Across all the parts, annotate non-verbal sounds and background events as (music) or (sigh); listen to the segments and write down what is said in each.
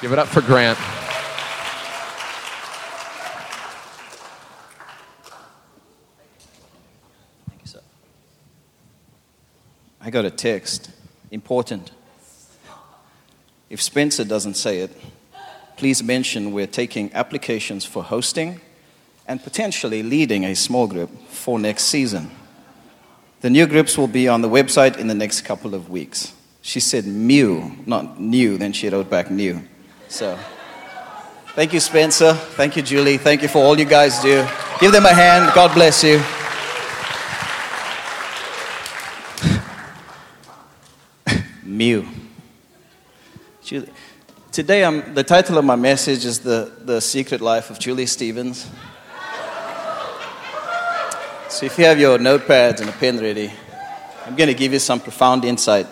Give it up for Grant. Thank you, sir. I got a text. Important. If Spencer doesn't say it, please mention we're taking applications for hosting and potentially leading a small group for next season. The new groups will be on the website in the next couple of weeks. She said Mew, not new, then she wrote back new. So, thank you, Spencer. Thank you, Julie. Thank you for all you guys do. Give them a hand. God bless you. (laughs) Mew. Julie. Today, I'm, the title of my message is the, the Secret Life of Julie Stevens. So, if you have your notepads and a pen ready, I'm going to give you some profound insight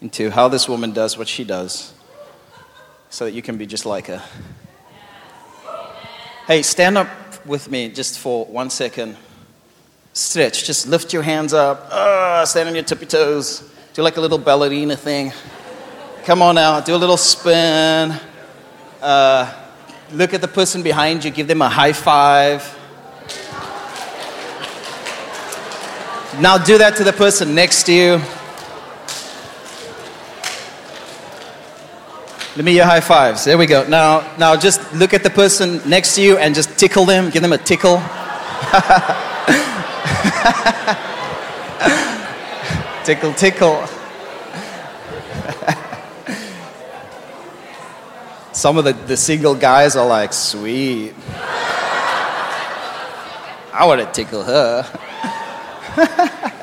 into how this woman does what she does so that you can be just like her. Hey, stand up with me just for one second. Stretch, just lift your hands up. Uh, stand on your tippy toes. Do like a little ballerina thing. Come on now, do a little spin. Uh, look at the person behind you, give them a high five. Now do that to the person next to you. Let me hear high fives. There we go. Now, now just look at the person next to you and just tickle them. Give them a tickle. (laughs) tickle, tickle. (laughs) Some of the, the single guys are like, sweet. I want to tickle her. (laughs)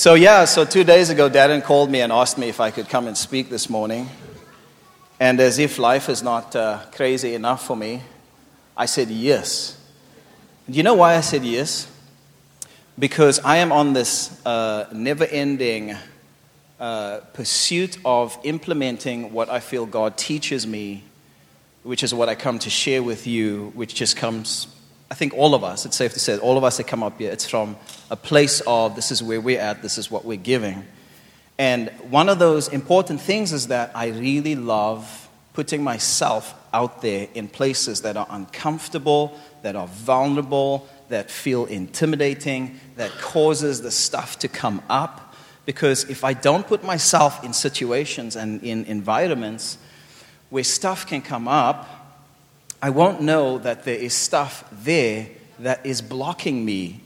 so, yeah, so two days ago, Darren called me and asked me if I could come and speak this morning. And as if life is not uh, crazy enough for me, I said yes. Do you know why I said yes? Because I am on this uh, never ending uh, pursuit of implementing what I feel God teaches me, which is what I come to share with you, which just comes, I think all of us, it's safe to say, all of us that come up here, it's from a place of this is where we're at, this is what we're giving. And one of those important things is that I really love putting myself out there in places that are uncomfortable, that are vulnerable, that feel intimidating, that causes the stuff to come up because if I don't put myself in situations and in environments where stuff can come up, I won't know that there is stuff there that is blocking me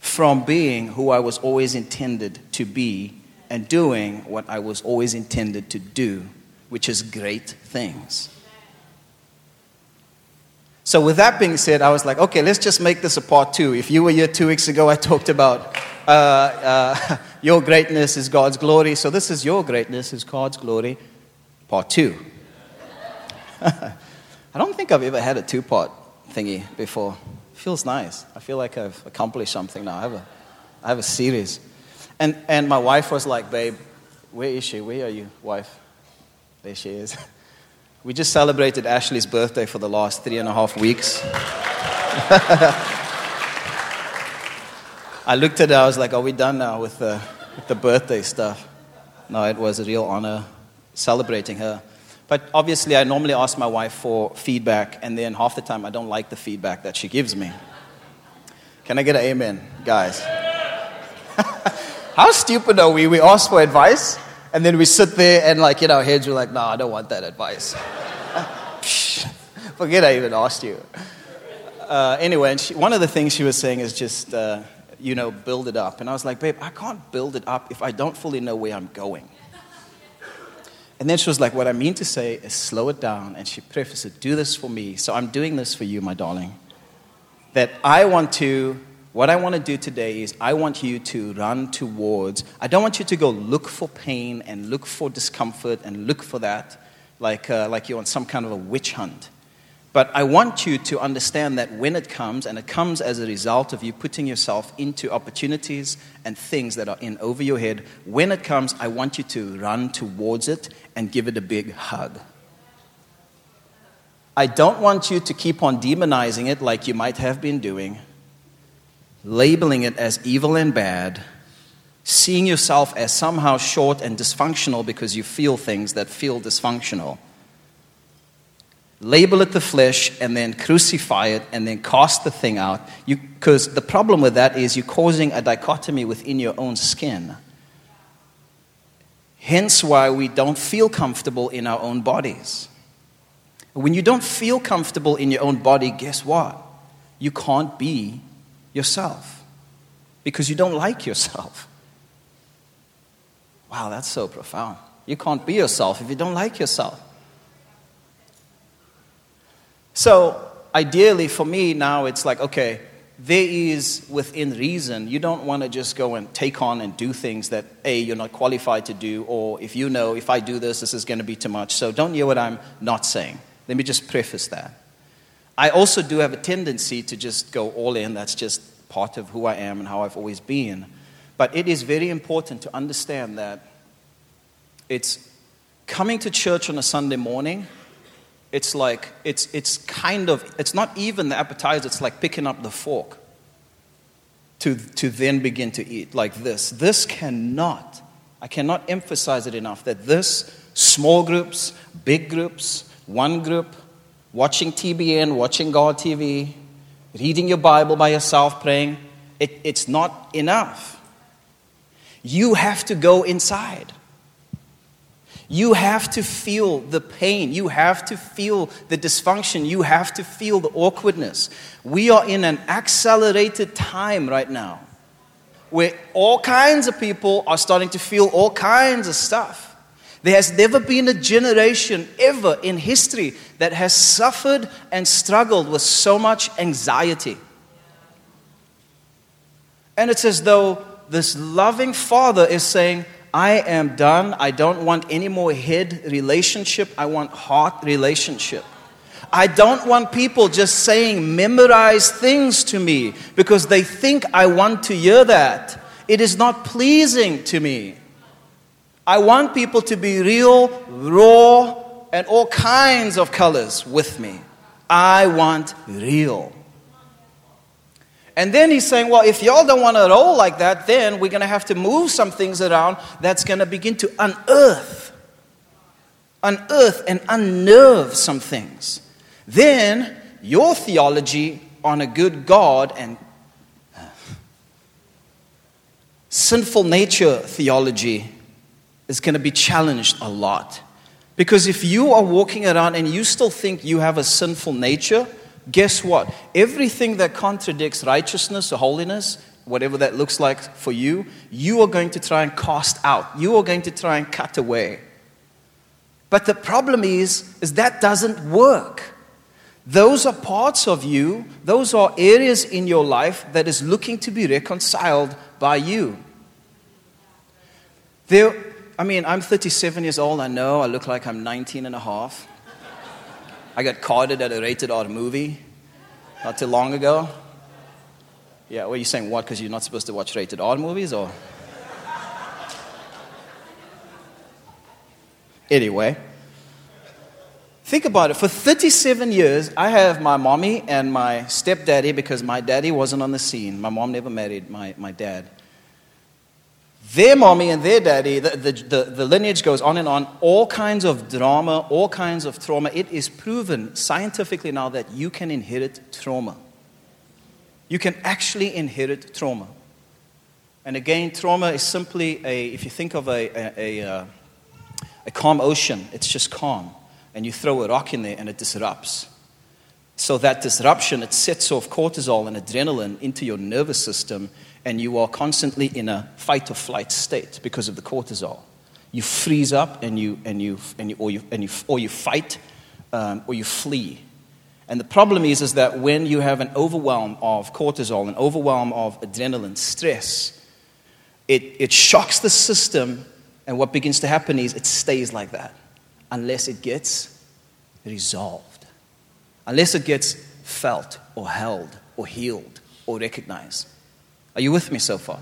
from being who I was always intended to be and doing what I was always intended to do, which is great things. So, with that being said, I was like, okay, let's just make this a part two. If you were here two weeks ago, I talked about uh, uh, (laughs) your greatness is God's glory. So, this is your greatness is God's glory, part two. (laughs) I don't think I've ever had a two part thingy before. Feels nice. I feel like I've accomplished something now. I have a, I have a series. And, and my wife was like, babe, where is she? Where are you, wife? There she is. (laughs) We just celebrated Ashley's birthday for the last three and a half weeks. (laughs) I looked at her, I was like, Are we done now with the, with the birthday stuff? No, it was a real honor celebrating her. But obviously, I normally ask my wife for feedback, and then half the time I don't like the feedback that she gives me. Can I get an amen, guys? (laughs) How stupid are we? We ask for advice, and then we sit there and, like, in our heads, we're like, no, I don't want that advice. (laughs) Forget I even asked you. Uh, anyway, she, one of the things she was saying is just, uh, you know, build it up. And I was like, babe, I can't build it up if I don't fully know where I'm going. And then she was like, what I mean to say is slow it down. And she prefaced it, do this for me. So I'm doing this for you, my darling. That I want to what I want to do today is I want you to run towards, I don't want you to go look for pain and look for discomfort and look for that like, uh, like you're on some kind of a witch hunt. But I want you to understand that when it comes, and it comes as a result of you putting yourself into opportunities and things that are in over your head, when it comes, I want you to run towards it and give it a big hug. I don't want you to keep on demonizing it like you might have been doing, labeling it as evil and bad, seeing yourself as somehow short and dysfunctional because you feel things that feel dysfunctional. Label it the flesh and then crucify it and then cast the thing out. Because the problem with that is you're causing a dichotomy within your own skin. Hence, why we don't feel comfortable in our own bodies. When you don't feel comfortable in your own body, guess what? You can't be yourself because you don't like yourself. Wow, that's so profound. You can't be yourself if you don't like yourself. So, ideally, for me now, it's like, okay, there is within reason. You don't want to just go and take on and do things that, A, you're not qualified to do, or if you know, if I do this, this is going to be too much. So, don't hear what I'm not saying. Let me just preface that. I also do have a tendency to just go all in. That's just part of who I am and how I've always been. But it is very important to understand that it's coming to church on a Sunday morning. It's like, it's, it's kind of, it's not even the appetizer, it's like picking up the fork to, to then begin to eat like this. This cannot, I cannot emphasize it enough that this, small groups, big groups, one group, watching TBN, watching God TV, reading your Bible by yourself, praying, it, it's not enough. You have to go inside. You have to feel the pain. You have to feel the dysfunction. You have to feel the awkwardness. We are in an accelerated time right now where all kinds of people are starting to feel all kinds of stuff. There has never been a generation ever in history that has suffered and struggled with so much anxiety. And it's as though this loving father is saying, I am done. I don't want any more head relationship. I want heart relationship. I don't want people just saying memorized things to me because they think I want to hear that. It is not pleasing to me. I want people to be real, raw, and all kinds of colors with me. I want real. And then he's saying, well, if y'all don't want to roll like that, then we're going to have to move some things around that's going to begin to unearth, unearth and unnerve some things. Then your theology on a good God and uh, sinful nature theology is going to be challenged a lot. Because if you are walking around and you still think you have a sinful nature, guess what? Everything that contradicts righteousness or holiness, whatever that looks like for you, you are going to try and cast out. You are going to try and cut away. But the problem is, is that doesn't work. Those are parts of you, those are areas in your life that is looking to be reconciled by you. There, I mean, I'm 37 years old. I know I look like I'm 19 and a half. I got carded at a rated R movie not too long ago. Yeah, well, you saying what? Because you're not supposed to watch rated R movies, or? Anyway, think about it. For 37 years, I have my mommy and my stepdaddy because my daddy wasn't on the scene. My mom never married my, my dad their mommy and their daddy, the, the, the, the, lineage goes on and on, all kinds of drama, all kinds of trauma. It is proven scientifically now that you can inherit trauma. You can actually inherit trauma. And again, trauma is simply a, if you think of a, a, a, uh, a calm ocean, it's just calm. And you throw a rock in there and it disrupts. So that disruption, it sets off cortisol and adrenaline into your nervous system and you are constantly in a fight or flight state because of the cortisol. You freeze up and you, and you, and you, or, you, and you, or you fight um, or you flee. And the problem is, is that when you have an overwhelm of cortisol, an overwhelm of adrenaline, stress, it, it shocks the system, and what begins to happen is it stays like that unless it gets resolved, unless it gets felt or held or healed or recognized. Are you with me so far?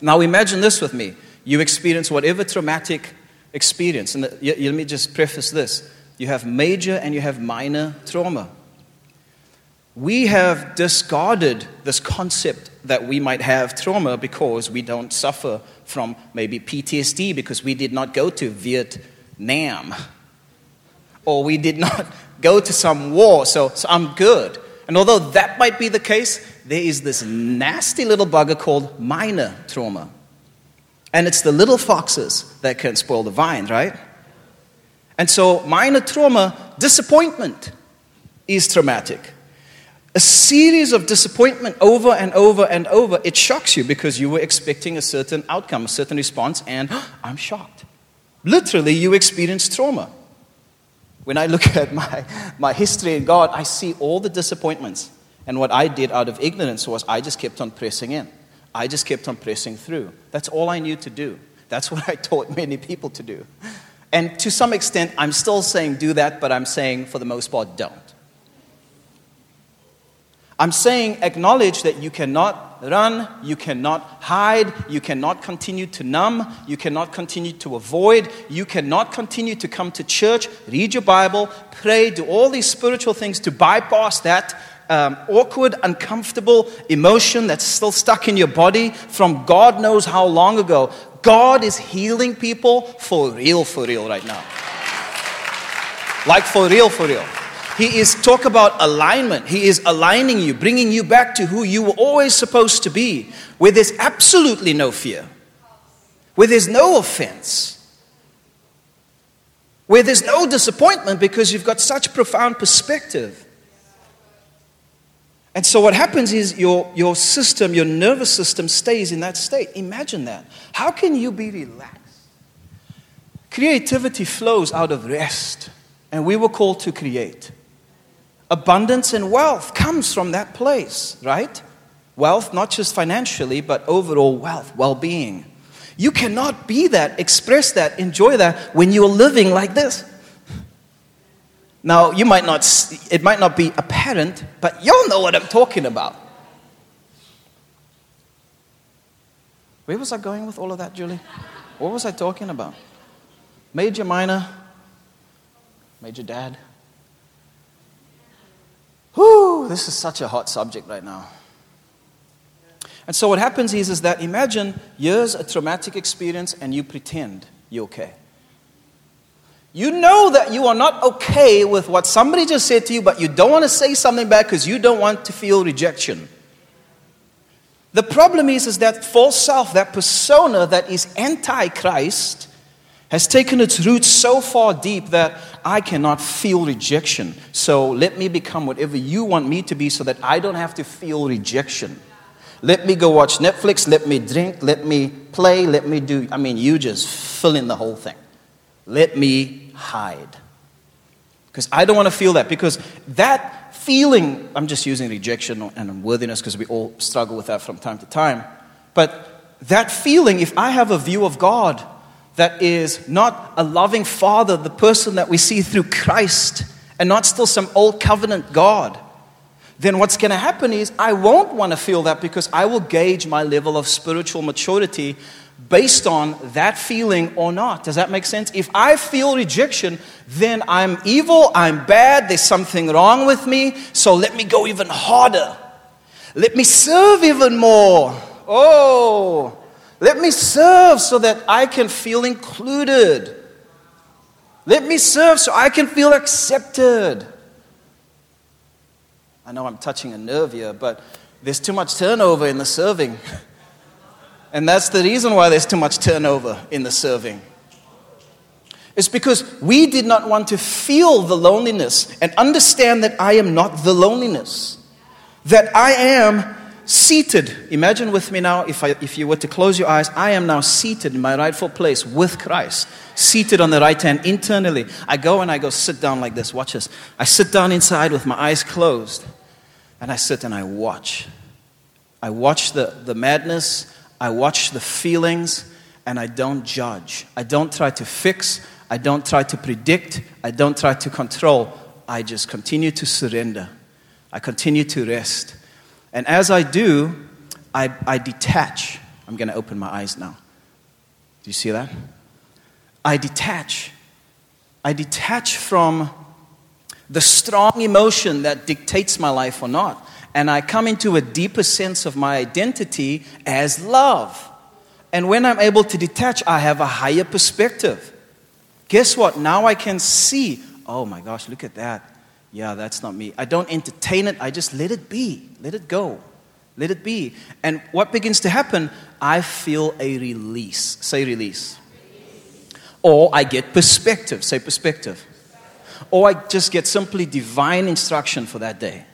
Now imagine this with me. You experience whatever traumatic experience. And uh, the, let me just preface this you have major and you have minor trauma. we have discarded this concept that we might have trauma because we don't suffer from maybe PTSD because we did not go to Vietnam or we did not go to some war, so, so I'm good. And although that might be the case, there is this nasty little bugger called minor trauma. And it's the little foxes that can spoil the vines, right? And so, minor trauma, disappointment is traumatic. A series of disappointment over and over and over, it shocks you because you were expecting a certain outcome, a certain response, and (gasps) I'm shocked. Literally, you experience trauma. When I look (laughs) at my, my history in God, I see all the disappointments. And what I did out of ignorance was I just kept on pressing in. I just kept on pressing through. That's all I knew to do. That's (laughs) what I taught many people to do. And to some extent, I'm still saying do that, but I'm saying for the most part, don't. I'm saying acknowledge that you cannot run, you cannot hide, you cannot continue to numb, you cannot continue to avoid, you cannot continue to come to church, read your Bible, pray, do all these spiritual things to bypass that um, awkward, uncomfortable emotion that's still stuck in your body from God knows how long ago. God is healing people for real, for real right now. Like for real, for real. He is talk about alignment. He is aligning you, bringing you back to who you were always supposed to be, where there's absolutely no fear, where there's no offense, where there's no disappointment because you've got such profound perspective. And so what happens is your, your system, your nervous system stays in that state. Imagine that. How can you be relaxed? Creativity flows out of rest, and we were called to create. Abundance and wealth comes from that place, right? Wealth, not just financially, but overall wealth, well being. You cannot be that, express that, enjoy that when you're living like this. Now, you might not, it might not be apparent, but y'all know what I'm talking about. Where was I going with all of that, Julie? What was I talking about? Major, minor, major, dad. Whew, this is such a hot subject right now. And so what happens is, is that imagine years a traumatic experience and you pretend you're okay. You know that you are not okay with what somebody just said to you, but you don't want to say something back because you don't want to feel rejection. The problem is, is that false self, that persona that is anti Christ, has taken its roots so far deep that I cannot feel rejection. So let me become whatever you want me to be so that I don't have to feel rejection. Let me go watch Netflix, let me drink, let me play, let me do. I mean, you just fill in the whole thing. Let me hide. Because I don't want to feel that. Because that feeling, I'm just using rejection and unworthiness because we all struggle with that from time to time. But that feeling, if I have a view of God that is not a loving Father, the person that we see through Christ, and not still some old covenant God, then what's going to happen is I won't want to feel that because I will gauge my level of spiritual maturity based on that feeling or not. Does that make sense? If I feel rejection, then I'm evil, I'm bad, there's something wrong with me, so let me go even harder. Let me serve even more. Oh, let me serve so that I can feel included. Let me serve so I can feel accepted. I know I'm touching a nerve here, but there's too much turnover in the serving. (laughs) And that's the reason why there's too much turnover in the serving. It's because we did not want to feel the loneliness and understand that I am not the loneliness. That I am seated. Imagine with me now, if, I, if you were to close your eyes, I am now seated in my rightful place with Christ, seated on the right hand internally. I go and I go sit down like this. Watch this. I sit down inside with my eyes closed, and I sit and I watch. I watch the, the madness, I watch the feelings and I don't judge. I don't try to fix. I don't try to predict. I don't try to control. I just continue to surrender. I continue to rest. And as I do, I, I detach. I'm going to open my eyes now. Do you see that? I detach. I detach from the strong emotion that dictates my life or not. And I come into a deeper sense of my identity as love. And when I'm able to detach, I have a higher perspective. Guess what? Now I can see, oh my gosh, look at that. Yeah, that's not me. I don't entertain it, I just let it be, let it go. Let it be. And what begins to happen? I feel a release. Say release. Or I get perspective. Say perspective. Or I just get simply divine instruction for that day.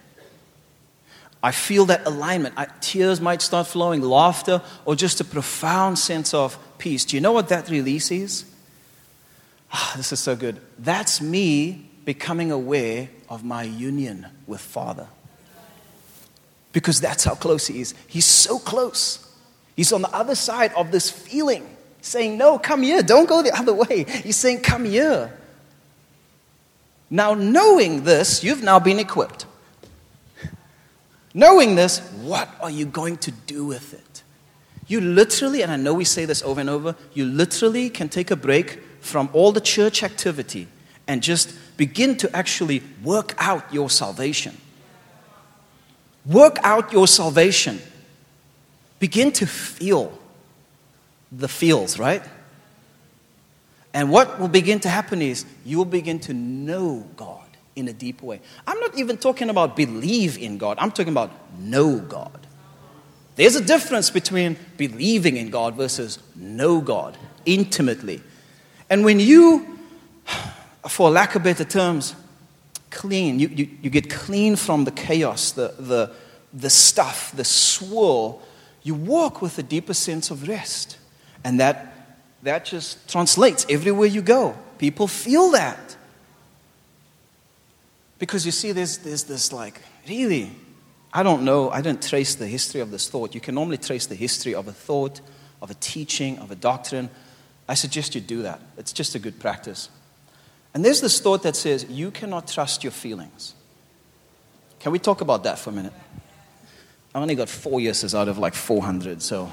I feel that alignment. I, tears might start flowing, laughter, or just a profound sense of peace. Do you know what that release is? Ah, this is so good. That's me becoming aware of my union with Father because that's how close he is. He's so close. He's on the other side of this feeling, saying, No, come here. Don't go the other way. He's saying, Come here. Now, knowing this, you've now been equipped. Knowing this, what are you going to do with it? You literally, and I know we say this over and over, you literally can take a break from all the church activity and just begin to actually work out your salvation. Work out your salvation. Begin to feel the feels, right? And what will begin to happen is you will begin to know God in a deeper way. I'm not even talking about believe in God, I'm talking about know God. There's a difference between believing in God versus know God intimately. And when you, for lack of better terms, clean. You, you, you get clean from the chaos, the, the, the stuff, the swirl. You walk with a deeper sense of rest. And that, that just translates everywhere you go. People feel that. Because you see, there's, there's this like, really, I don't know, I didn't trace the history of this thought. You can normally trace the history of a thought, of a teaching, of a doctrine. I suggest you do that. It's just a good practice. And there's this thought that says you cannot trust your feelings. Can we talk about that for a minute? I only got four yeses out of like 400, so.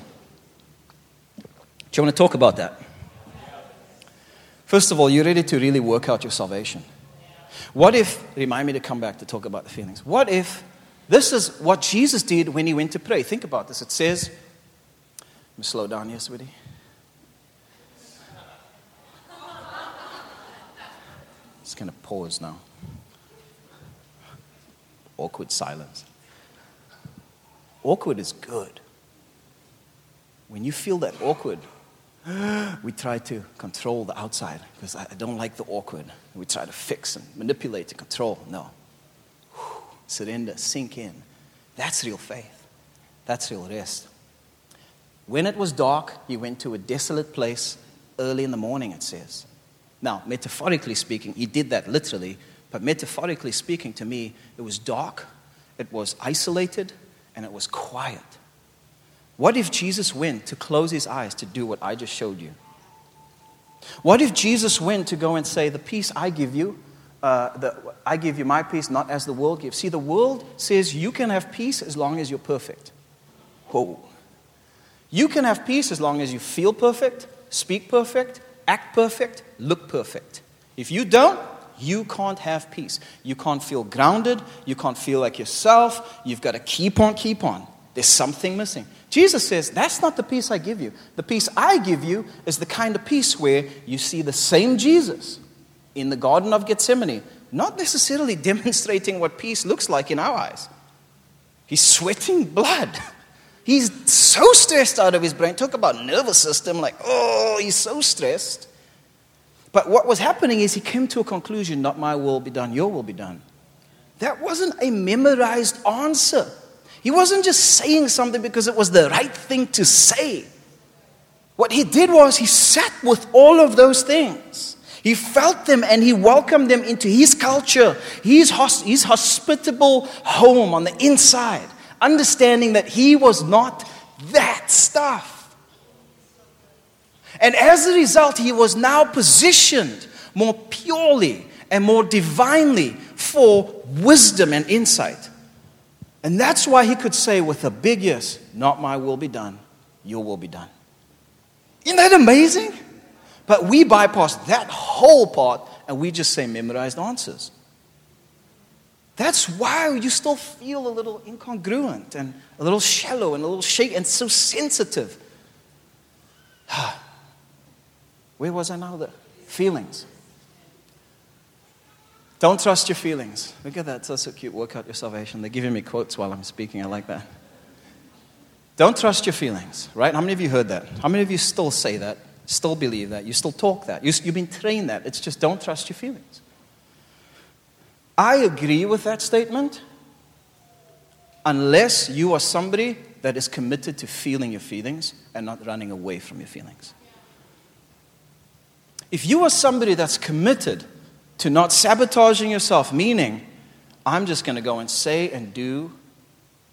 Do you want to talk about that? First of all, you're ready to really work out your salvation. What if, remind me to come back to talk about the feelings. What if this is what Jesus did when he went to pray? Think about this. It says, let me slow down here, sweetie. Just going to pause now. Awkward silence. Awkward is good. When you feel that awkward, (gasps) we try to control the outside because I don't like the awkward. We try to fix and manipulate and control. No. (sighs) Surrender, sink in. That's real faith. That's real rest. When it was dark, he went to a desolate place early in the morning, it says. Now, metaphorically speaking, he did that literally, but metaphorically speaking, to me, it was dark, it was isolated, and it was quiet. What if Jesus went to close his eyes to do what I just showed you? What if Jesus went to go and say, The peace I give you, uh, the, I give you my peace, not as the world gives? See, the world says you can have peace as long as you're perfect. Whoa. You can have peace as long as you feel perfect, speak perfect, act perfect, look perfect. If you don't, you can't have peace. You can't feel grounded. You can't feel like yourself. You've got to keep on, keep on. There's something missing. Jesus says, That's not the peace I give you. The peace I give you is the kind of peace where you see the same Jesus in the Garden of Gethsemane, not necessarily (laughs) demonstrating what peace looks like in our eyes. He's sweating blood. He's so stressed out of his brain. Talk about nervous system, like, oh, he's so stressed. But what was happening is he came to a conclusion not my will be done, your will be done. That wasn't a memorized answer. He wasn't just saying something because it was the right thing to say. What he did was he sat with all of those things. He felt them and he welcomed them into his culture, his, his hospitable home on the inside understanding that he was not that stuff. And as a result, he was now positioned more purely and more divinely for wisdom and insight. And that's why he could say with a big yes, Not my will be done, your will be done. Isn't that amazing? But we bypass that whole part and we just say memorized answers. That's why you still feel a little incongruent and a little shallow and a little shaky and so sensitive. (sighs) Where was I now? The feelings. Don't trust your feelings. Look at that. That's so cute. Work out your salvation. They're giving me quotes while I'm speaking. I like that. Don't trust your feelings, right? How many of you heard that? How many of you still say that? Still believe that? You still talk that? You, you've been trained that. It's just don't trust your feelings. I agree with that statement unless you are somebody that is committed to feeling your feelings and not running away from your feelings. If you are somebody that's committed to not sabotaging yourself, meaning, I'm just going to go and say and do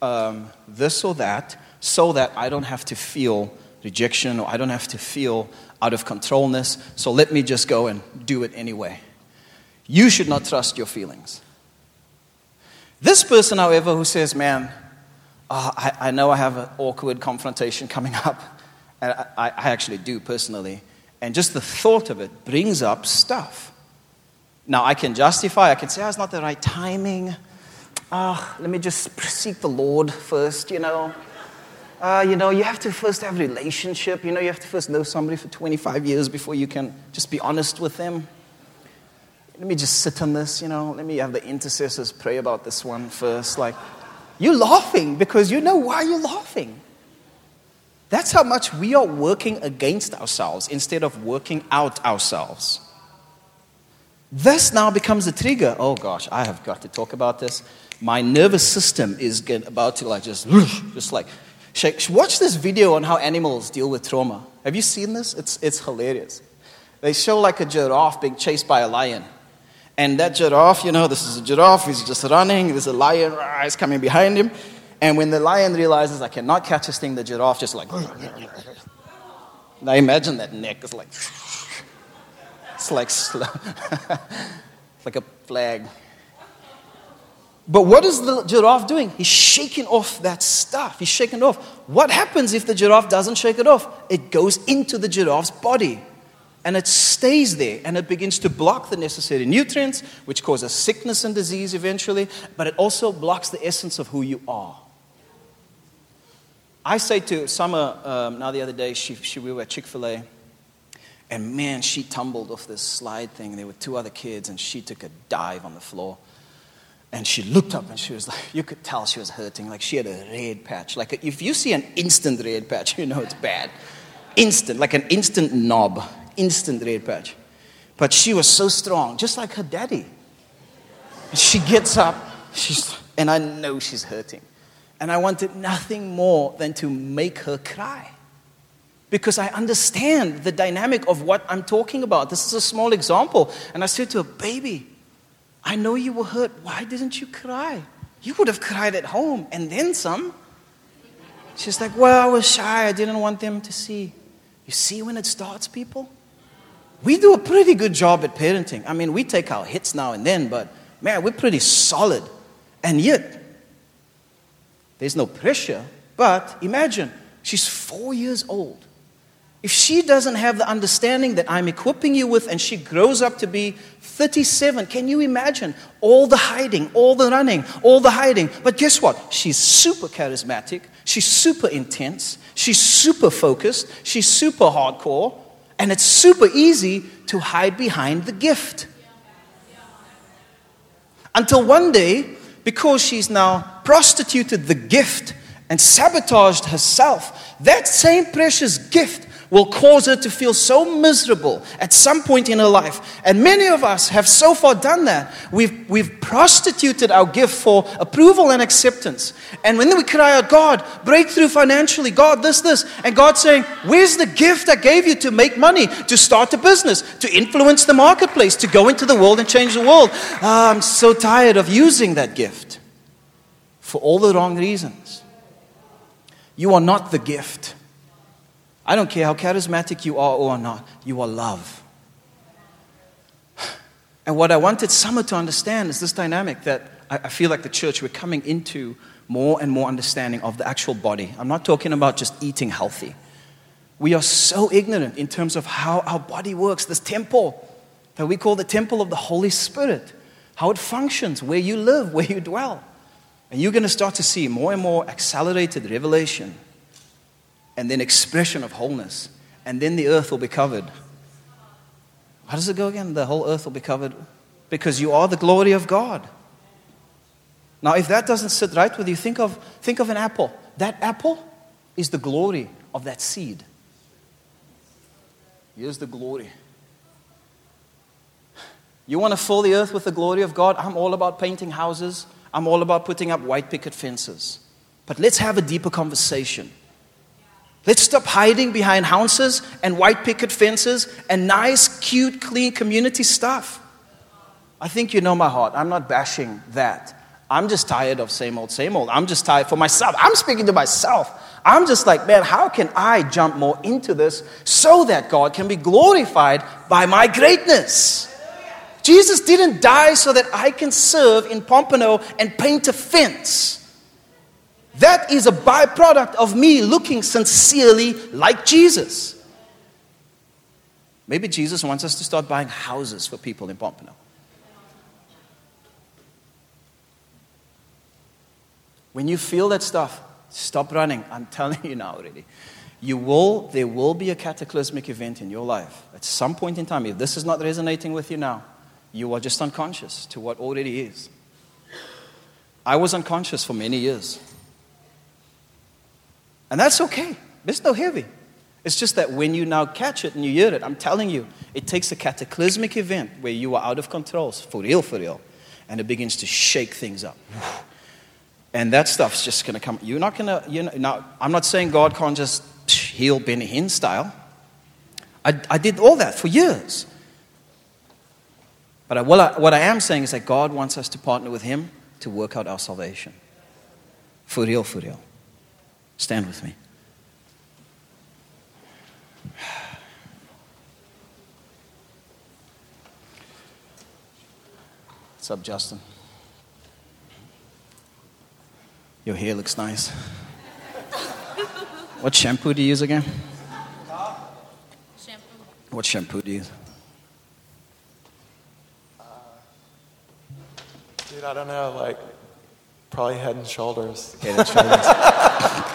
um, this or that so that I don't have to feel rejection or I don't have to feel out of controlness, so let me just go and do it anyway. You should not trust your feelings. This person, however, who says, Man, uh, I, I, know I have an awkward confrontation coming (laughs) up, and I, I actually do personally, and just the thought of it brings up stuff. Now, I can justify, I can say, oh, it's not the right timing. Oh, let me just seek the Lord first, you know. Uh, you know, you have to first have a relationship. You know, you have to first know somebody for 25 years before you can just be honest with them. Let me just sit on this, you know. Let me have the intercessors pray about this one first. Like, you're laughing because you know why you're laughing. That's how much we are working against ourselves instead of working out ourselves. This now becomes a trigger. Oh gosh, I have got to talk about this. My nervous system is about to like just, (laughs) just like Watch this video on how animals deal with trauma. Have you seen this? It's, it's hilarious. They show like a giraffe being chased by a lion. And that giraffe, you know, this is a giraffe, he's just running, there's a lion, is coming behind him. And when the lion realizes I cannot catch this thing, the giraffe just like. (laughs) now imagine that neck is like. It's like slow. (laughs) it's (laughs) like a flag. But what is the giraffe doing? He's shaking off that stuff. He's shaking it off. What happens if the giraffe doesn't shake it off? It goes into the giraffe's body and it stays there and it begins to block the necessary nutrients, which causes sickness and disease eventually, but it also blocks the essence of who you are. I say to Summer um, now the other day, she, she, we were at Chick fil A, and man, she tumbled off this slide thing. There were two other kids, and she took a dive on the floor. And she looked up and she was like, you could tell she was hurting. Like she had a red patch. Like if you see an instant red patch, (laughs) you know it's bad. Instant, like an instant knob, instant red patch. But she was so strong, just like her daddy. She gets up, she's, and I know she's hurting. And I wanted nothing more than to make her cry. Because I understand the dynamic of what I'm talking about. This is a small example. And I said to her, Baby, I know you were hurt. Why didn't you cry? You would have cried at home and then some. She's like, Well, I was shy. I didn't want them to see. You see when it starts, people? We do a pretty good job at parenting. I mean, we take our hits now and then, but man, we're pretty solid. And yet, there's no pressure. But imagine, she's four years old. If she doesn't have the understanding that I'm equipping you with, and she grows up to be 37, can you imagine all the hiding, all the running, all the hiding? But guess what? She's super charismatic, she's super intense, she's super focused, she's super hardcore, and it's super easy to hide behind the gift. Until one day, because she's now prostituted the gift and sabotaged herself, that same precious gift will cause her to feel so miserable at some point in her life. And many of us have so far done that. We've, we've prostituted our gift for approval and acceptance. And when we cry out, God, breakthrough financially, God, this, this, and God saying, Where's the gift I gave you to make money, to start a business, to influence the marketplace, to go into the world and change the world? Oh, I'm so tired of using that gift for all the wrong reasons. You are not the gift. I don't care how charismatic you are or not, you are love. And what I wanted Summer to understand is this dynamic that I feel like the church, we're coming into more and more understanding of the actual body. I'm not talking about just eating healthy. We are so ignorant in terms of how our body works, this temple that we call the temple of the Holy Spirit. how it functions, where you live, (laughs) where you dwell. And you're going to start to see more and more accelerated revelation and then expression of wholeness. And then the earth will be covered. How does it go again? The whole earth will be covered because you are the glory of God. Now, if that doesn't sit right with you, think of, think of an apple. That apple is the glory of that seed. Here's the glory. You want to fill the earth with the glory of God? I'm all about painting houses. I'm all about putting up white picket fences. But let's have a deeper conversation. Let's stop hiding behind houses and white picket fences and nice, cute, clean community stuff. I think you know my heart. I'm not bashing that. I'm just tired of same old, same old. I'm just tired for myself. I'm speaking to myself. I'm just like, man, how can I jump more into this so that God can be glorified by my greatness? Jesus didn't die so that I can serve in Pompano and paint a fence. That is a byproduct of me looking sincerely like Jesus. Maybe Jesus wants us to start buying houses for people in Pompano. When you feel that stuff, stop running. I'm telling you now already. You will, there will be a cataclysmic event in your life at some point in time. If this is not resonating with you now, you are just unconscious to what already is. I was unconscious for many years. And that's okay. There's no heavy. It's just that when you now catch it and you hear it, I'm telling you, it takes a cataclysmic event where you are out of control, for real, for real, and it begins to shake things up. And that stuff's just going to come. You're not going to, you know, now, I'm not saying God can't just heal Benny Hinn style. I, I did all that for years. But I, what, I, what I am saying is that God wants us to partner with Him to work out our salvation. For real, for real. Stand with me. What's up, Justin? Your hair looks nice. what shampoo do you use again? Shampoo. What shampoo do you use? Dude, I don't know, like probably head and shoulders. Head and shoulders. (laughs)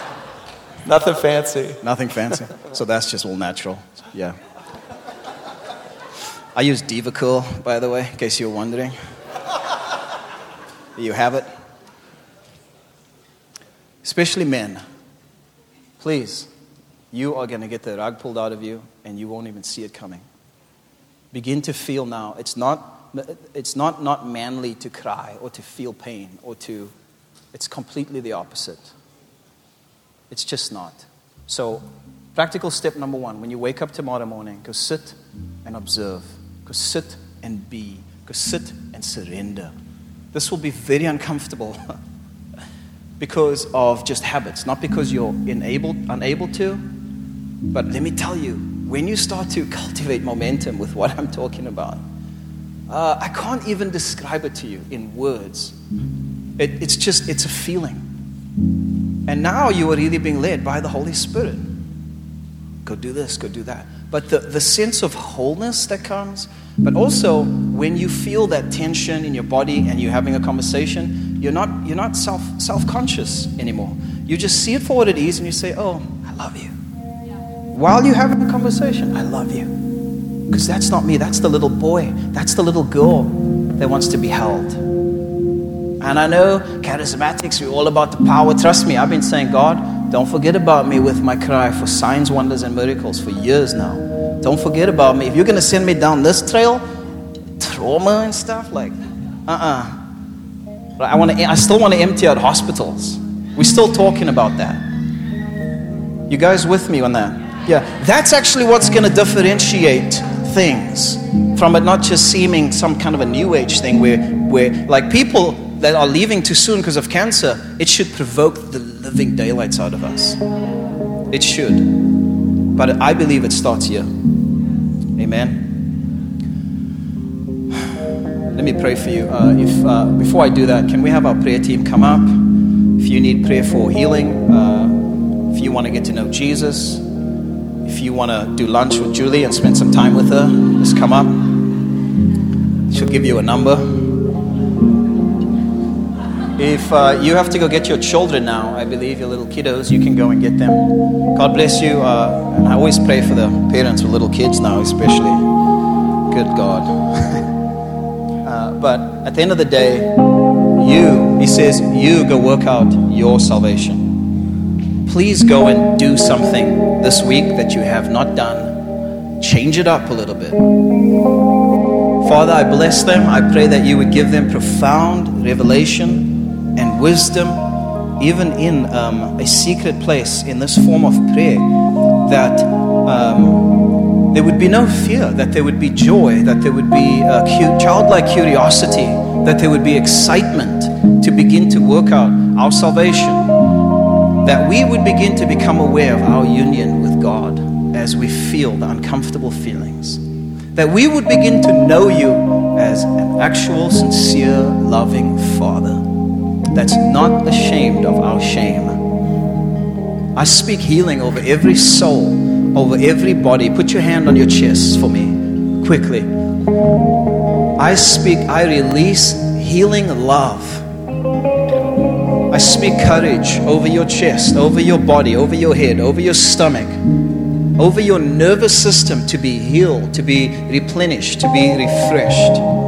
Nothing fancy. Nothing fancy. So that's just all natural. Yeah. I use DevaCurl, by the way, in case you're wondering. You have it. Especially men. Please, you are going to get the rug pulled out of you and you won't even see it coming. Begin to feel now. It's not it's not, not manly to cry or to feel pain or to, it's completely the opposite. It's just not. So, practical step number one when you wake up tomorrow morning, go sit and observe, go sit and be, go sit and surrender. This will be very uncomfortable (laughs) because of just habits, not because you're unable, unable to. But let me tell you, when you start to cultivate momentum with what I'm talking about, uh, I can't even describe it to you in words. It, it's just, it's a feeling. And now you are really being led by the Holy Spirit. Go do this, go do that. But the, the sense of wholeness that comes, but also when you feel that tension in your body and you're having a conversation, you're not, you're not self, self-conscious anymore. You just see it for what it is and you say, oh, I love you. While you're having a conversation, I love you. Because that's not me, that's the little boy, that's the little girl that wants to be held. And I know charismatics, we're all about the power. Trust me, I've been saying, God, don't forget about me with my cry for signs, wonders, and miracles for years now. Don't forget about me. If you're going to send me down this trail, trauma and stuff, like, uh uh-uh. uh I, wanna, I still want to empty out hospitals. We're still talking about that. You guys with me on that? Yeah, that's actually what's going to differentiate things from it not just seeming some kind of a new age thing where, where like people that are leaving too soon because of cancer, it should provoke the living daylights out of us. It should. But I believe it starts here. Amen. (sighs) Let me pray for you. Uh, if uh, before I do that, can we have our prayer team come up? If you need prayer for healing, uh, if you want to get to know Jesus, if you want to do lunch with Julie and spend some time with her, just come up. She'll give you a number. If uh, you have to go get your children now, I believe your little kiddos, you can go and get them. God bless you. Uh, and I always pray for the parents with little kids now, especially. Good God. (laughs) uh, but at the end of the day, you, he says, you go work out your salvation. Please go and do something this week that you have not done. Change it up a little bit. Father, I bless them. I pray that you would give them profound revelation wisdom, even in um, a secret place, in this form of prayer, that um, there would be no fear, that there would be joy, that there would be cute, childlike curiosity, that there would be excitement to begin to work out our salvation, that we would begin to become aware of our union with God as we feel the uncomfortable feelings, that we would begin to know you as an actual, sincere, loving Father that's not ashamed of our shame. I speak healing over every soul, over every body. Put your hand on your chest for me, quickly. I speak, I release healing love. I speak courage over your chest, over your body, over your head, over your stomach, over your nervous system to be healed, to be replenished, to be refreshed.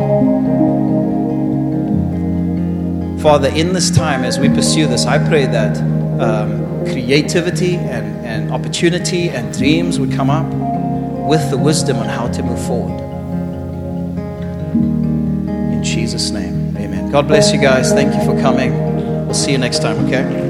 Father, in this time as we pursue this, I pray that um, creativity and, and opportunity and dreams would come up with the wisdom on how to move forward. In Jesus' name, amen. God bless you guys. Thank you for coming. We'll see you next time, okay?